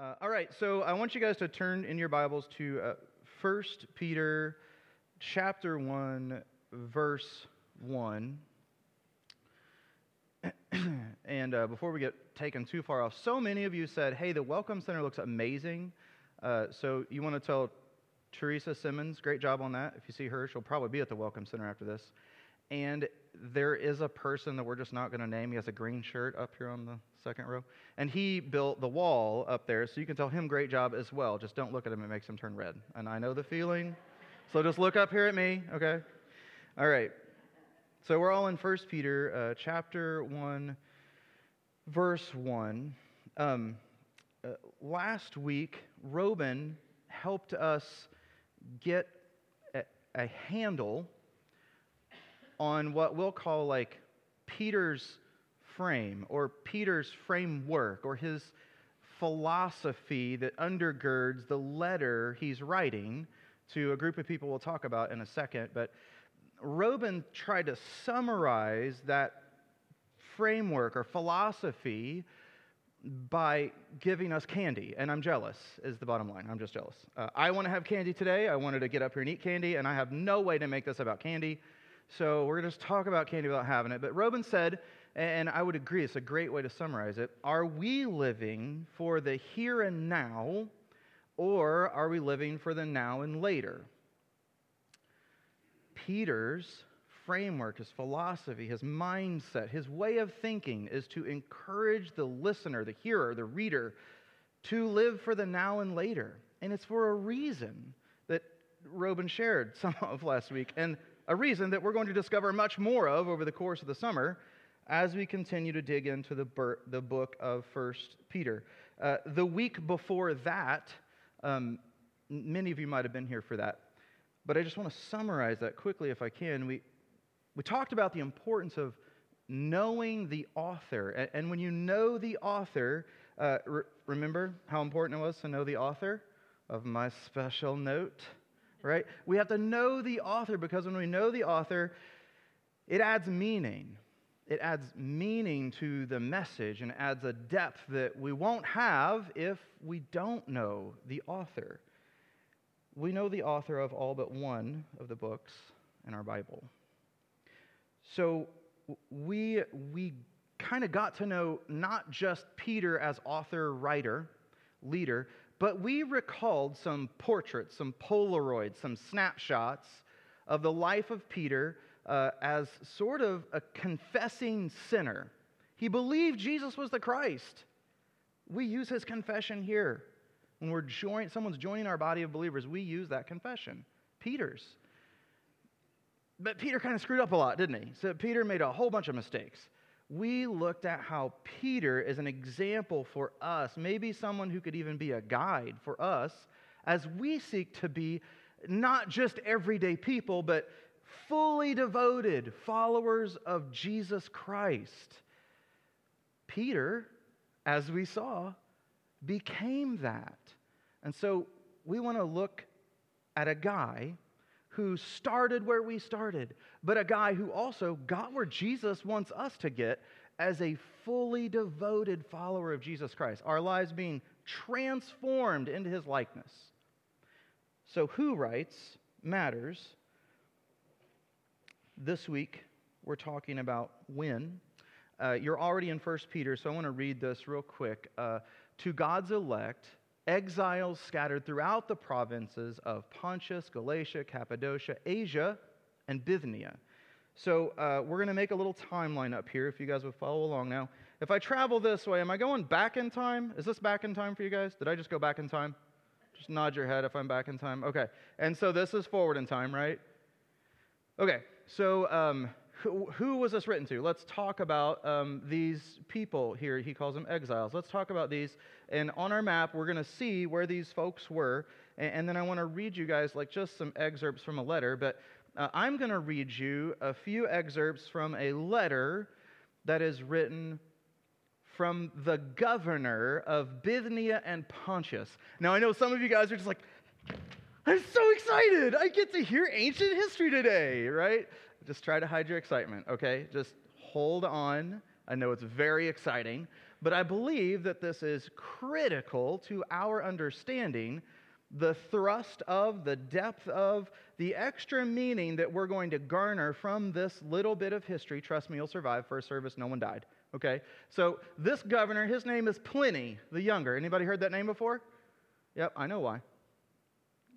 Uh, all right, so I want you guys to turn in your Bibles to uh, 1 Peter chapter 1, verse 1. and uh, before we get taken too far off, so many of you said, hey, the Welcome Center looks amazing. Uh, so you want to tell Teresa Simmons, great job on that. If you see her, she'll probably be at the Welcome Center after this. And there is a person that we're just not going to name. He has a green shirt up here on the second row. And he built the wall up there, so you can tell him great job as well. Just don't look at him, it makes him turn red. And I know the feeling. So just look up here at me, okay? All right. So we're all in 1 Peter uh, chapter 1, verse 1. Um, uh, last week, Robin helped us get a, a handle on what we'll call like Peter's frame or Peter's framework or his philosophy that undergirds the letter he's writing to a group of people we'll talk about in a second. But Robin tried to summarize that framework or philosophy by giving us candy. And I'm jealous, is the bottom line. I'm just jealous. Uh, I want to have candy today. I wanted to get up here and eat candy, and I have no way to make this about candy. So we're going to just talk about candy without having it. But Robin said, and I would agree, it's a great way to summarize it. Are we living for the here and now, or are we living for the now and later? Peter's framework, his philosophy, his mindset, his way of thinking is to encourage the listener, the hearer, the reader to live for the now and later. And it's for a reason that Robin shared some of last week. And a reason that we're going to discover much more of over the course of the summer as we continue to dig into the, the book of First Peter. Uh, the week before that, um, many of you might have been here for that, but I just want to summarize that quickly if I can. We, we talked about the importance of knowing the author. And, and when you know the author, uh, re- remember how important it was to know the author of my special note? Right? We have to know the author because when we know the author, it adds meaning. It adds meaning to the message and adds a depth that we won't have if we don't know the author. We know the author of all but one of the books in our Bible. So we, we kind of got to know not just Peter as author, writer, leader, but we recalled some portraits, some Polaroids, some snapshots of the life of Peter uh, as sort of a confessing sinner. He believed Jesus was the Christ. We use his confession here. When we're join, someone's joining our body of believers, we use that confession. Peter's. But Peter kind of screwed up a lot, didn't he? So Peter made a whole bunch of mistakes we looked at how Peter is an example for us, maybe someone who could even be a guide for us as we seek to be not just everyday people, but fully devoted followers of Jesus Christ. Peter, as we saw, became that. And so we want to look at a guy who started where we started, but a guy who also got where Jesus wants us to get as a fully devoted follower of Jesus Christ, our lives being transformed into his likeness. So, who writes matters. This week, we're talking about when. Uh, you're already in 1 Peter, so I want to read this real quick. Uh, to God's elect, exiles scattered throughout the provinces of Pontus, Galatia, Cappadocia, Asia, and Bithynia. So uh, we're going to make a little timeline up here if you guys would follow along now. If I travel this way, am I going back in time? Is this back in time for you guys? Did I just go back in time? Just nod your head if I'm back in time. Okay. And so this is forward in time, right? Okay. So um, who, was this written to? Let's talk about um, these people here. He calls them exiles. Let's talk about these. And on our map, we're going to see where these folks were. And, and then I want to read you guys like just some excerpts from a letter. But uh, I'm going to read you a few excerpts from a letter that is written from the governor of Bithynia and Pontus. Now, I know some of you guys are just like, I'm so excited. I get to hear ancient history today, right? Just try to hide your excitement, okay? Just hold on. I know it's very exciting. But I believe that this is critical to our understanding the thrust of, the depth of, the extra meaning that we're going to garner from this little bit of history. Trust me, you'll survive. First service, no one died. Okay? So this governor, his name is Pliny the Younger. Anybody heard that name before? Yep, I know why.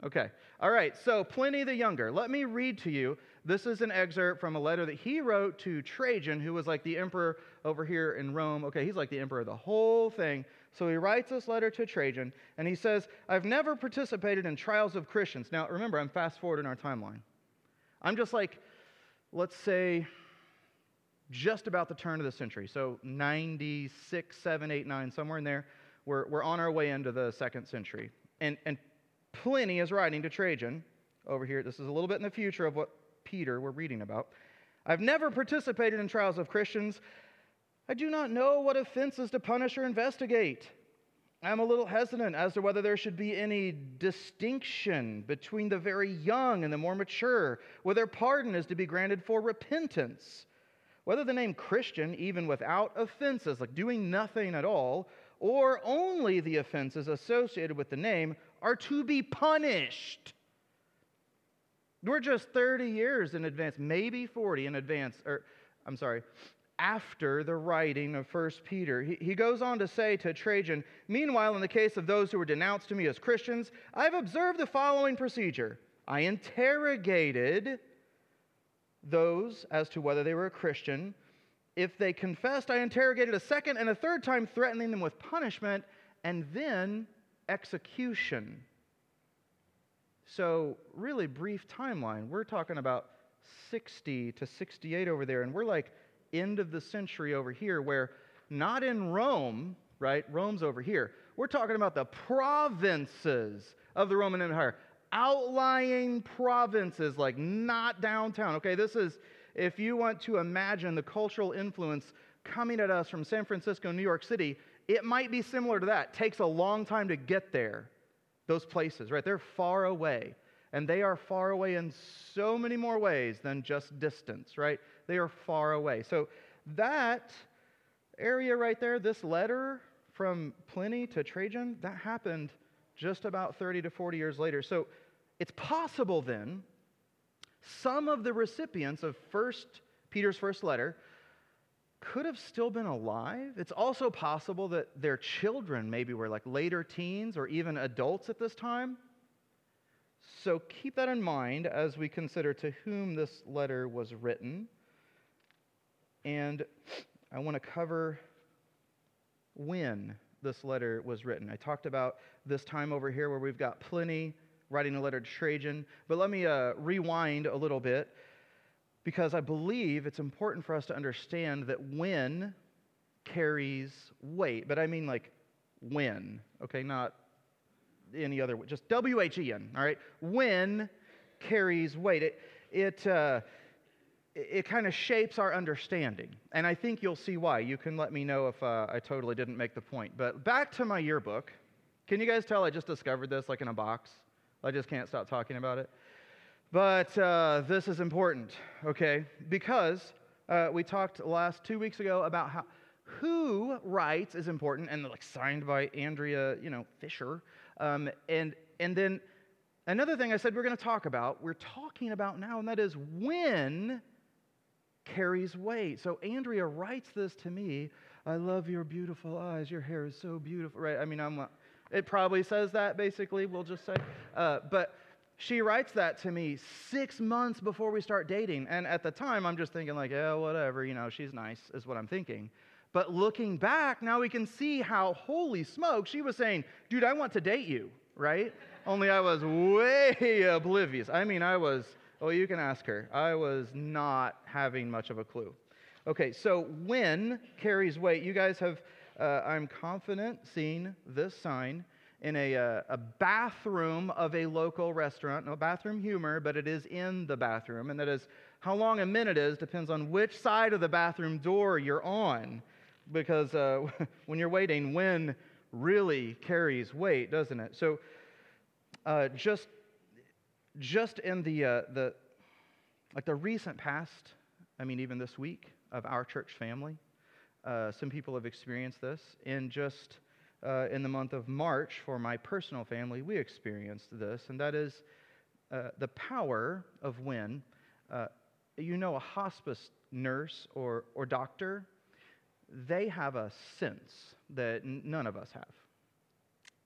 Okay. All right. So Pliny the Younger. Let me read to you. This is an excerpt from a letter that he wrote to Trajan, who was like the emperor over here in Rome. Okay, he's like the emperor of the whole thing. So he writes this letter to Trajan, and he says, I've never participated in trials of Christians. Now, remember, I'm fast forward in our timeline. I'm just like, let's say, just about the turn of the century. So 96, 7, 8, 9, somewhere in there. We're, we're on our way into the second century. And, and Pliny is writing to Trajan over here. This is a little bit in the future of what Peter we're reading about. I've never participated in trials of Christians. I do not know what offenses to punish or investigate. I'm a little hesitant as to whether there should be any distinction between the very young and the more mature, whether pardon is to be granted for repentance, whether the name Christian, even without offenses, like doing nothing at all, or only the offenses associated with the name, are to be punished. We're just 30 years in advance, maybe 40 in advance, or I'm sorry, after the writing of 1 Peter. He, he goes on to say to Trajan, Meanwhile, in the case of those who were denounced to me as Christians, I've observed the following procedure. I interrogated those as to whether they were a Christian. If they confessed, I interrogated a second and a third time, threatening them with punishment and then execution. So, really brief timeline. We're talking about 60 to 68 over there, and we're like end of the century over here, where not in Rome, right? Rome's over here. We're talking about the provinces of the Roman Empire, outlying provinces, like not downtown. Okay, this is, if you want to imagine the cultural influence coming at us from San Francisco, New York City, it might be similar to that. It takes a long time to get there, those places, right? They're far away. And they are far away in so many more ways than just distance, right? They are far away. So that area right there, this letter from Pliny to Trajan, that happened just about 30 to 40 years later. So it's possible then some of the recipients of first Peter's first letter could have still been alive. It's also possible that their children maybe were like later teens or even adults at this time. So keep that in mind as we consider to whom this letter was written. And I want to cover when this letter was written. I talked about this time over here where we've got Pliny writing a letter to Trajan, but let me uh, rewind a little bit because I believe it's important for us to understand that when carries weight, but I mean like when, okay, not any other way, just W H E N, all right? When carries weight. It, it, uh, it kind of shapes our understanding. And I think you'll see why. You can let me know if uh, I totally didn't make the point. But back to my yearbook. Can you guys tell I just discovered this like in a box? I just can't stop talking about it. But uh, this is important, okay? Because uh, we talked last two weeks ago about how who writes is important, and like signed by Andrea, you know, Fisher. Um, and, and then another thing I said we're going to talk about, we're talking about now, and that is when carries weight. So Andrea writes this to me. I love your beautiful eyes. Your hair is so beautiful, right? I mean, I'm. It probably says that basically. We'll just say, uh, but she writes that to me six months before we start dating, and at the time, I'm just thinking like, yeah, whatever. You know, she's nice, is what I'm thinking. But looking back, now we can see how, holy smoke, she was saying, dude, I want to date you, right? Only I was way oblivious. I mean, I was, oh, you can ask her. I was not having much of a clue. Okay, so when carries weight, you guys have, uh, I'm confident, seen this sign in a, uh, a bathroom of a local restaurant. No bathroom humor, but it is in the bathroom. And that is how long a minute is depends on which side of the bathroom door you're on because uh, when you're waiting, when really carries weight, doesn't it? So, uh, just just in the uh, the like the recent past, I mean, even this week of our church family, Uh, some people have experienced this. In just uh, in the month of March, for my personal family, we experienced this, and that is uh, the power of when uh, you know a hospice nurse or, or doctor, they have a sense that none of us have.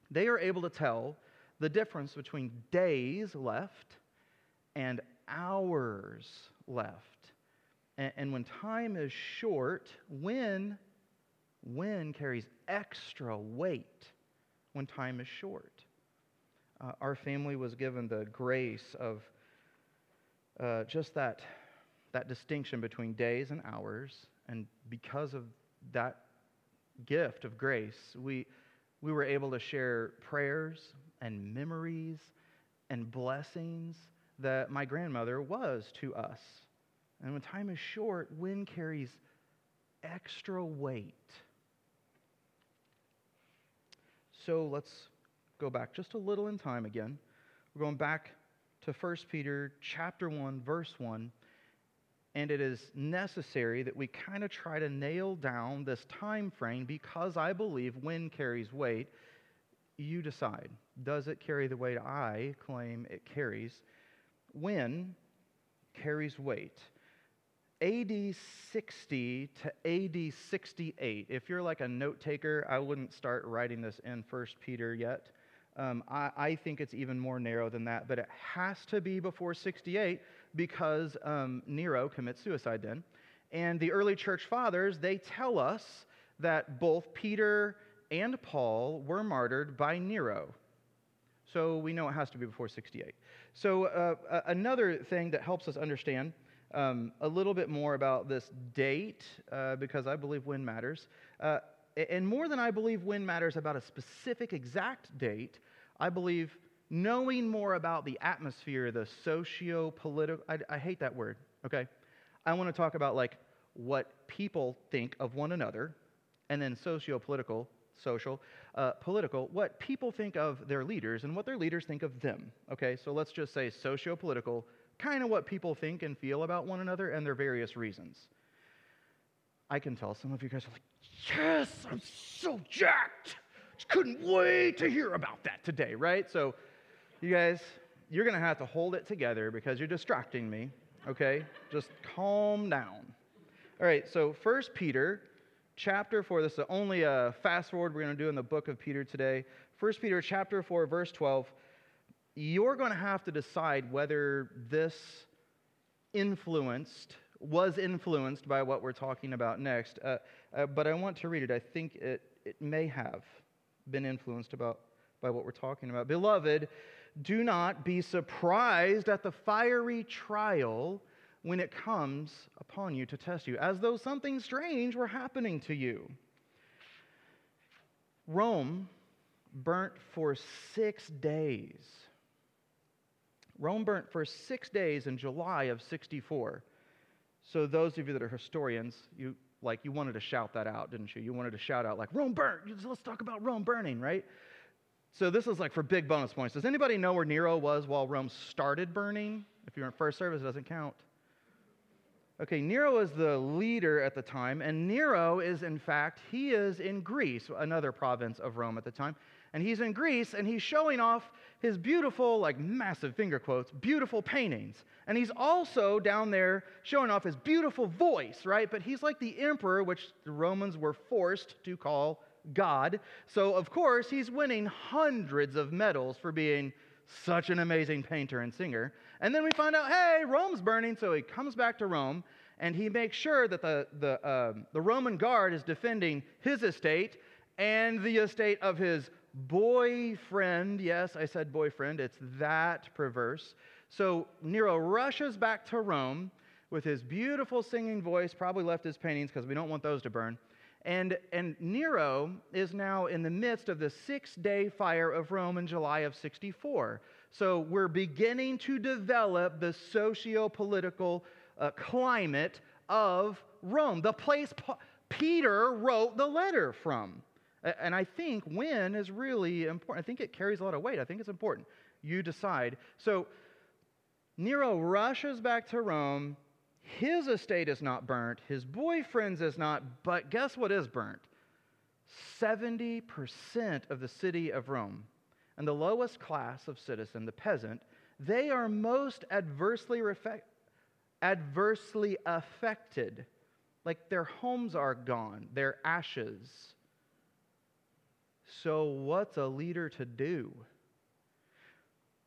They are able to tell the difference between days left and hours left. And, and when time is short, when, when carries extra weight when time is short. Uh, our family was given the grace of uh, just that, that distinction between days and hours. And because of that gift of grace, we, we were able to share prayers and memories and blessings that my grandmother was to us. And when time is short, wind carries extra weight. So let's go back just a little in time again. We're going back to 1 Peter chapter 1 verse 1 and it is necessary that we kind of try to nail down this time frame because I believe when carries weight. You decide. Does it carry the weight? I claim it carries. When carries weight AD 60 to AD 68. If you're like a note taker, I wouldn't start writing this in 1 Peter yet. Um, I, I, think it's even more narrow than that, but it has to be before 68 because um, Nero commits suicide then. And the early church fathers, they tell us that both Peter and Paul were martyred by Nero. So we know it has to be before 68. So, uh, another thing that helps us understand um, a little bit more about this date uh, because I believe when matters. Uh, and more than I believe when matters about a specific exact date, I believe knowing more about the atmosphere, the socio political, I, I hate that word, okay? I want to talk about like what people think of one another, and then socio political, social, uh, political, what people think of their leaders and what their leaders think of them, okay? So let's just say socio political, kind of what people think and feel about one another and their various reasons. I can tell some of you guys are like, yes, I'm so jacked. Just couldn't wait to hear about that today, right? So, you guys, you're going to have to hold it together because you're distracting me, okay? Just calm down. All right, so First Peter chapter 4, this is only a fast forward we're going to do in the book of Peter today. First Peter chapter 4, verse 12 you're going to have to decide whether this influenced, was influenced by what we're talking about next. Uh, uh, but I want to read it. I think it, it may have been influenced about, by what we're talking about. Beloved, do not be surprised at the fiery trial when it comes upon you to test you, as though something strange were happening to you. Rome burnt for six days Rome burnt for six days in July of 64. So those of you that are historians, you like you wanted to shout that out, didn't you? You wanted to shout out like Rome burnt. Let's talk about Rome burning, right? So this is like for big bonus points. Does anybody know where Nero was while Rome started burning? If you're in first service, it doesn't count. Okay, Nero is the leader at the time, and Nero is, in fact, he is in Greece, another province of Rome at the time and he's in Greece and he's showing off his beautiful, like massive finger quotes, beautiful paintings. And he's also down there showing off his beautiful voice, right? But he's like the emperor, which the Romans were forced to call God. So, of course, he's winning hundreds of medals for being such an amazing painter and singer. And then we find out, hey, Rome's burning. So he comes back to Rome and he makes sure that the, the, uh, the Roman guard is defending his estate and the estate of his boyfriend. Yes, I said boyfriend. It's that perverse. So Nero rushes back to Rome with his beautiful singing voice, probably left his paintings because we don't want those to burn. And, and Nero is now in the midst of the six day fire of Rome in July of 64. So we're beginning to develop the socio political uh, climate of Rome, the place Peter wrote the letter from. And I think when is really important. I think it carries a lot of weight. I think it's important. You decide. So Nero rushes back to Rome. His estate is not burnt, his boyfriend's is not, but guess what is burnt? 70% of the city of Rome. And the lowest class of citizen, the peasant, they are most adversely, adversely affected. Like their homes are gone, their ashes. So, what's a leader to do?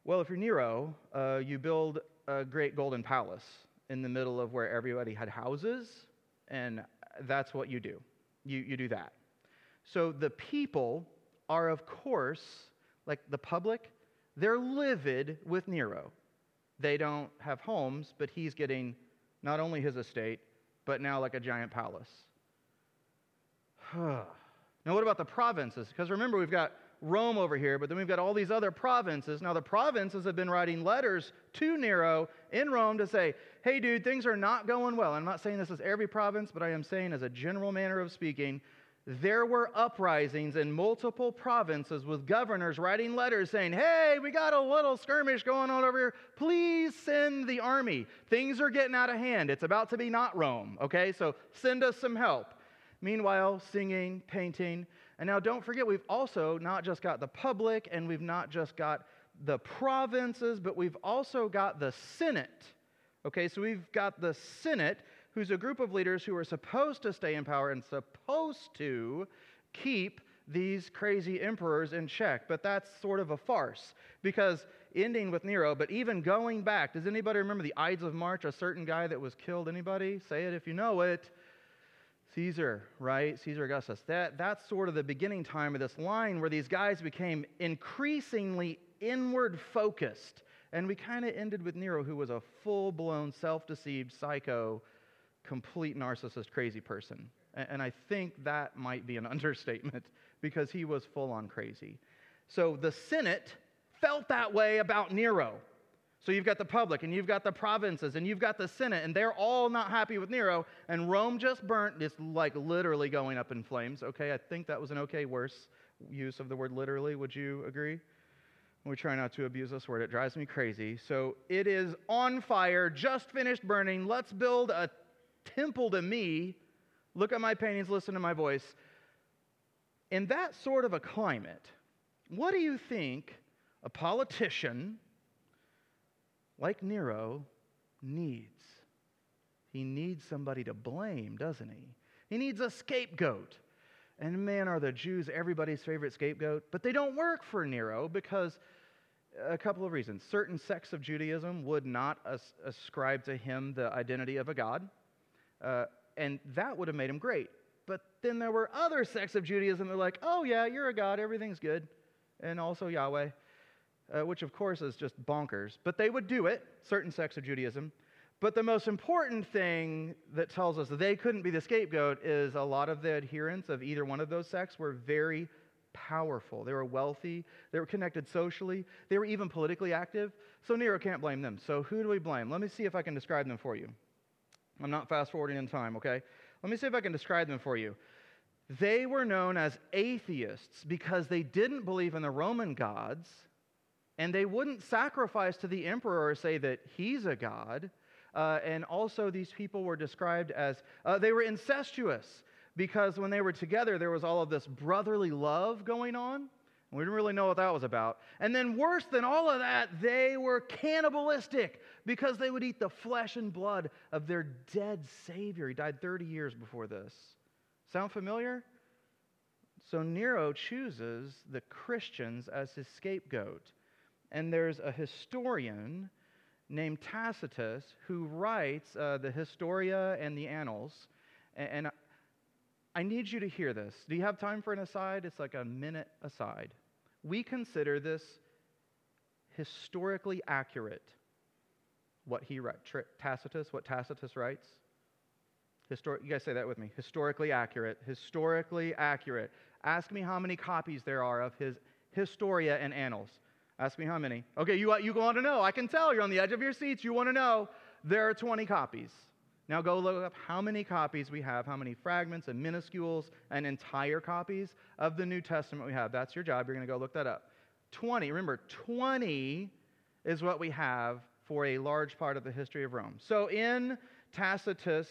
Well, if you're Nero, uh, you build a great golden palace in the middle of where everybody had houses, and that's what you do. You, you do that. So the people are, of course, like the public, they're livid with Nero. They don't have homes, but he's getting not only his estate, but now like a giant palace. now, what about the provinces? Because remember, we've got Rome over here, but then we've got all these other provinces. Now, the provinces have been writing letters to Nero in Rome to say, hey, dude, things are not going well. I'm not saying this is every province, but I am saying, as a general manner of speaking, there were uprisings in multiple provinces with governors writing letters saying, Hey, we got a little skirmish going on over here. Please send the army. Things are getting out of hand. It's about to be not Rome, okay? So send us some help. Meanwhile, singing, painting. And now don't forget, we've also not just got the public and we've not just got the provinces, but we've also got the Senate. Okay, so we've got the Senate who's a group of leaders who are supposed to stay in power and supposed to keep these crazy emperors in check. But that's sort of a farce because ending with Nero, but even going back, does anybody remember the Ides of March, a certain guy that was killed? Anybody? Say it if you know it. Caesar, right? Caesar Augustus. That, that's sort of the beginning time of this line where these guys became increasingly inward focused. And we kind of ended with Nero, who was a full blown, self deceived psycho complete narcissist, crazy person. And I think that might be an understatement because he was full on crazy. So the Senate felt that way about Nero. So you've got the public and you've got the provinces and you've got the Senate, and they're all not happy with Nero. And Rome just burnt. It's like literally going up in flames. Okay, I think that was an okay, worse use of the word literally. Would you agree? We try not to abuse this word, it drives me crazy. So it is on fire, just finished burning. Let's build a temple to me. Look at my paintings, listen to my voice. In that sort of a climate, what do you think a politician like Nero needs? He needs somebody to blame, doesn't he? He needs a scapegoat. And man, are the Jews everybody's favorite scapegoat? But they don't work for Nero because a couple of reasons. Certain sects of Judaism would not as- ascribe to him the identity of a god. Uh, and that would have made him great. But then there were other sects of Judaism that were like, oh, yeah, you're a God, everything's good. And also Yahweh, uh, which of course is just bonkers. But they would do it, certain sects of Judaism. But the most important thing that tells us that they couldn't be the scapegoat is a lot of the adherents of either one of those sects were very powerful. They were wealthy, they were connected socially, they were even politically active. So Nero can't blame them. So who do we blame? Let me see if I can describe them for you. I'm not fast forwarding in time, okay? Let me see if I can describe them for you. They were known as atheists because they didn't believe in the Roman gods and they wouldn't sacrifice to the emperor or say that he's a god. Uh, and also, these people were described as uh, they were incestuous because when they were together, there was all of this brotherly love going on. We didn't really know what that was about. And then, worse than all of that, they were cannibalistic because they would eat the flesh and blood of their dead Savior. He died 30 years before this. Sound familiar? So, Nero chooses the Christians as his scapegoat. And there's a historian named Tacitus who writes uh, the Historia and the Annals. And, and I need you to hear this. Do you have time for an aside? It's like a minute aside we consider this historically accurate. What he writes, Tacitus, what Tacitus writes. Histor- you guys say that with me. Historically accurate. Historically accurate. Ask me how many copies there are of his Historia and Annals. Ask me how many. Okay, you, you want to know. I can tell you're on the edge of your seats. You want to know. There are 20 copies. Now go look up how many copies we have, how many fragments and minuscules and entire copies of the New Testament we have. That's your job. You're going to go look that up. 20, remember, 20 is what we have for a large part of the history of Rome. So in Tacitus,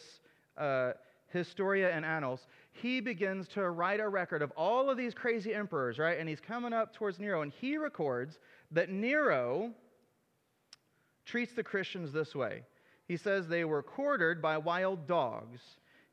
uh, Historia and Annals, he begins to write a record of all of these crazy emperors, right? And he's coming up towards Nero, and he records that Nero treats the Christians this way. He says they were quartered by wild dogs.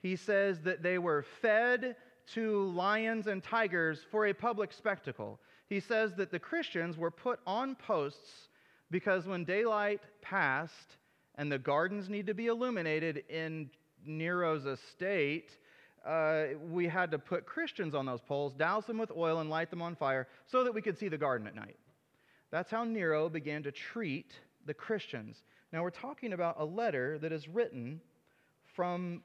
He says that they were fed to lions and tigers for a public spectacle. He says that the Christians were put on posts because when daylight passed and the gardens need to be illuminated in Nero's estate, uh, we had to put Christians on those poles, douse them with oil, and light them on fire so that we could see the garden at night. That's how Nero began to treat the Christians. Now, we're talking about a letter that is written from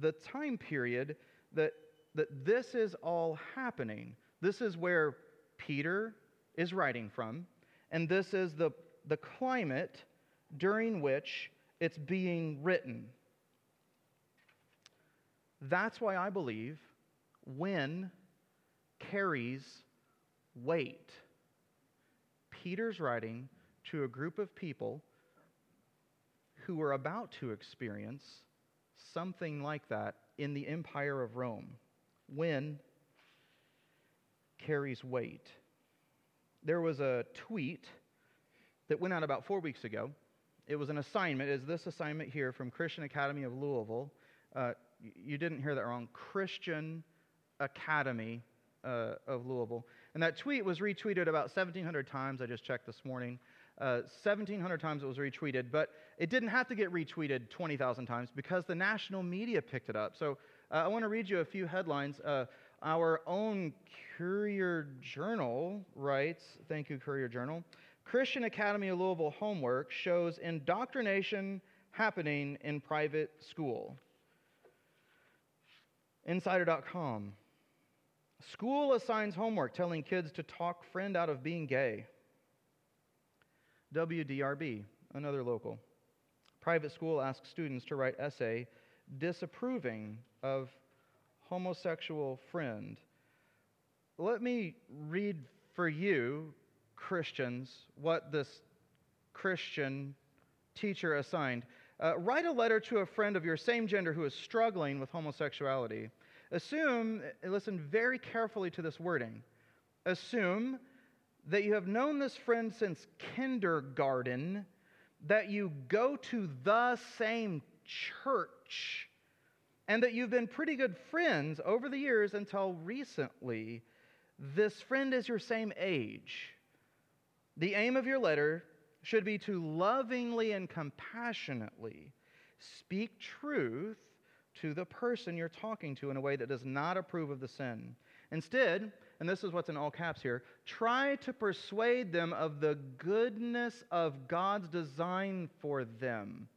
the time period that, that this is all happening. This is where Peter is writing from, and this is the, the climate during which it's being written. That's why I believe when carries weight. Peter's writing to a group of people who were about to experience something like that in the Empire of Rome. When carries weight. There was a tweet that went out about four weeks ago. It was an assignment, is this assignment here from Christian Academy of Louisville. Uh, you didn't hear that wrong. Christian Academy uh, of Louisville. And that tweet was retweeted about 1,700 times. I just checked this morning. Uh, 1,700 times it was retweeted, but it didn't have to get retweeted 20,000 times because the national media picked it up. So uh, I want to read you a few headlines. Uh, our own Courier Journal writes, thank you, Courier Journal. Christian Academy of Louisville homework shows indoctrination happening in private school. Insider.com. School assigns homework telling kids to talk friend out of being gay. WDRB, another local. Private school asks students to write essay disapproving of homosexual friend. Let me read for you, Christians, what this Christian teacher assigned. Uh, write a letter to a friend of your same gender who is struggling with homosexuality. Assume, listen very carefully to this wording. Assume that you have known this friend since kindergarten, that you go to the same church, and that you've been pretty good friends over the years until recently. This friend is your same age. The aim of your letter should be to lovingly and compassionately speak truth to the person you're talking to in a way that does not approve of the sin. Instead, and this is what's in all caps here, try to persuade them of the goodness of God's design for them.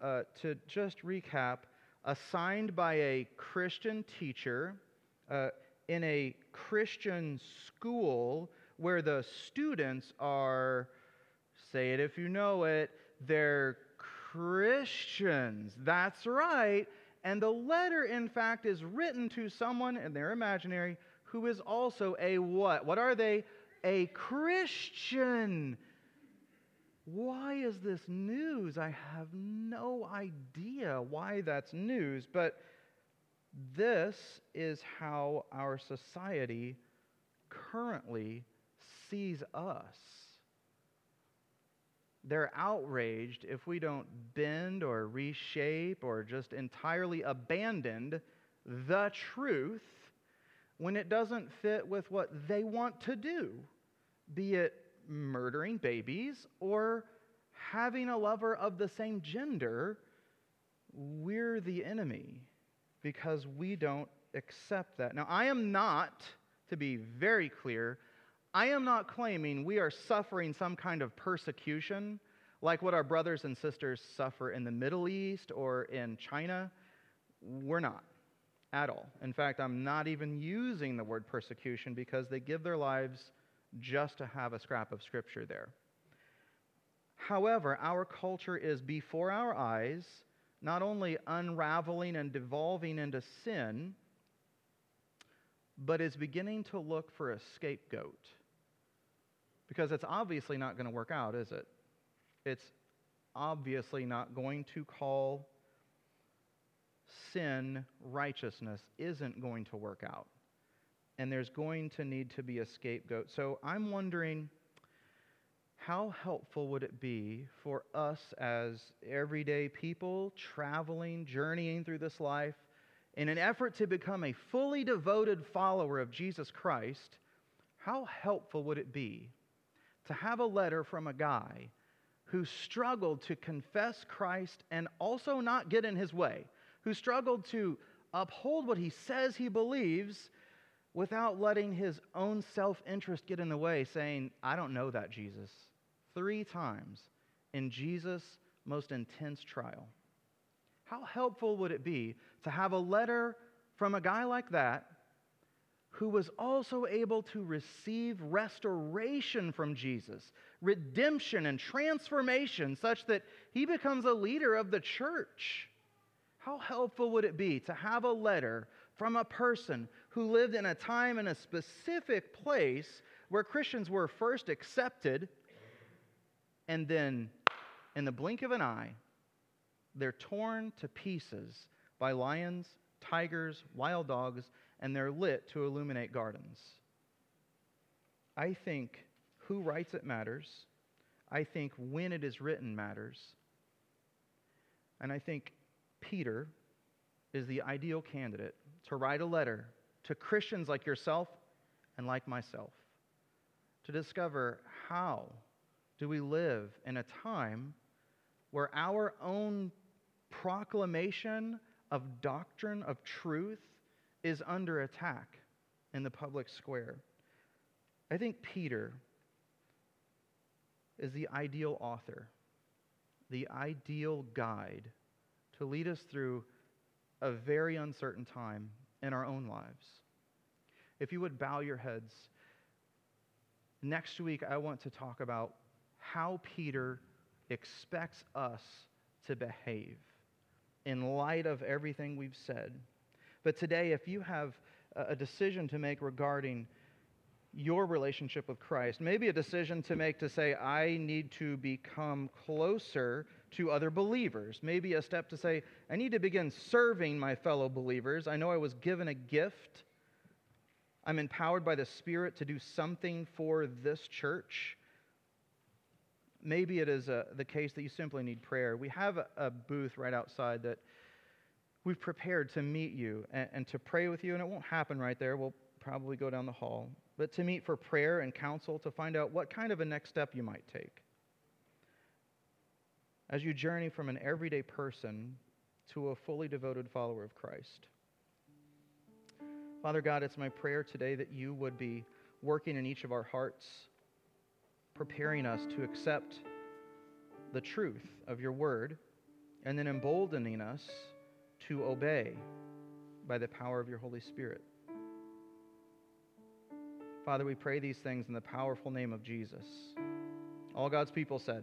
Uh, to just recap, assigned by a Christian teacher uh, in a Christian school where the students are, say it if you know it, they're Christians. That's right. And the letter, in fact, is written to someone, and they're imaginary, who is also a what? What are they? A Christian. Why is this news? I have no idea why that's news, but this is how our society currently sees us. They're outraged if we don't bend or reshape or just entirely abandon the truth when it doesn't fit with what they want to do, be it murdering babies or having a lover of the same gender. We're the enemy because we don't accept that. Now, I am not, to be very clear, I am not claiming we are suffering some kind of persecution like what our brothers and sisters suffer in the Middle East or in China. We're not at all. In fact, I'm not even using the word persecution because they give their lives just to have a scrap of scripture there. However, our culture is before our eyes not only unraveling and devolving into sin, but is beginning to look for a scapegoat because it's obviously not going to work out, is it? It's obviously not going to call sin, righteousness isn't going to work out. And there's going to need to be a scapegoat. So I'm wondering how helpful would it be for us as everyday people traveling, journeying through this life, in an effort to become a fully devoted follower of Jesus Christ? How helpful would it be to have a letter from a guy who struggled to confess Christ and also not get in his way, who struggled to uphold what he says he believes without letting his own self interest get in the way, saying, I don't know that Jesus, three times in Jesus' most intense trial. How helpful would it be to have a letter from a guy like that who was also able to receive restoration from Jesus, redemption and transformation, such that he becomes a leader of the church. How helpful would it be to have a letter from a person who lived in a time in a specific place where Christians were first accepted and then, in the blink of an eye, they're torn to pieces by lions, tigers, wild dogs, and they're lit to illuminate gardens. I think who writes it matters. I think when it is written matters. And I think Peter is the ideal candidate to write a letter to Christians like yourself and like myself to discover how do we live in a time where our own proclamation of doctrine, of truth, is under attack in the public square. I think Peter is the ideal author, the ideal guide to lead us through a very uncertain time in our own lives. If you would bow your heads, next week I want to talk about how Peter expects us to behave in light of everything we've said. But today, if you have a decision to make regarding your relationship with Christ, maybe a decision to make to say, I need to become closer to other believers, maybe a step to say, I need to begin serving my fellow believers. I know I was given a gift. I'm empowered by the Spirit to do something for this church. Maybe it is a, uh, the case that you simply need prayer. We have a, a booth right outside that we've prepared to meet you and, and to pray with you, and it won't happen right there. We'll probably go down the hall. But to meet for prayer and counsel to find out what kind of a next step you might take. As you journey from an everyday person to a fully devoted follower of Christ. Father God, it's my prayer today that you would be working in each of our hearts, preparing us to accept the truth of your word, and then emboldening us to obey by the power of your Holy Spirit. Father, we pray these things in the powerful name of Jesus. All God's people said,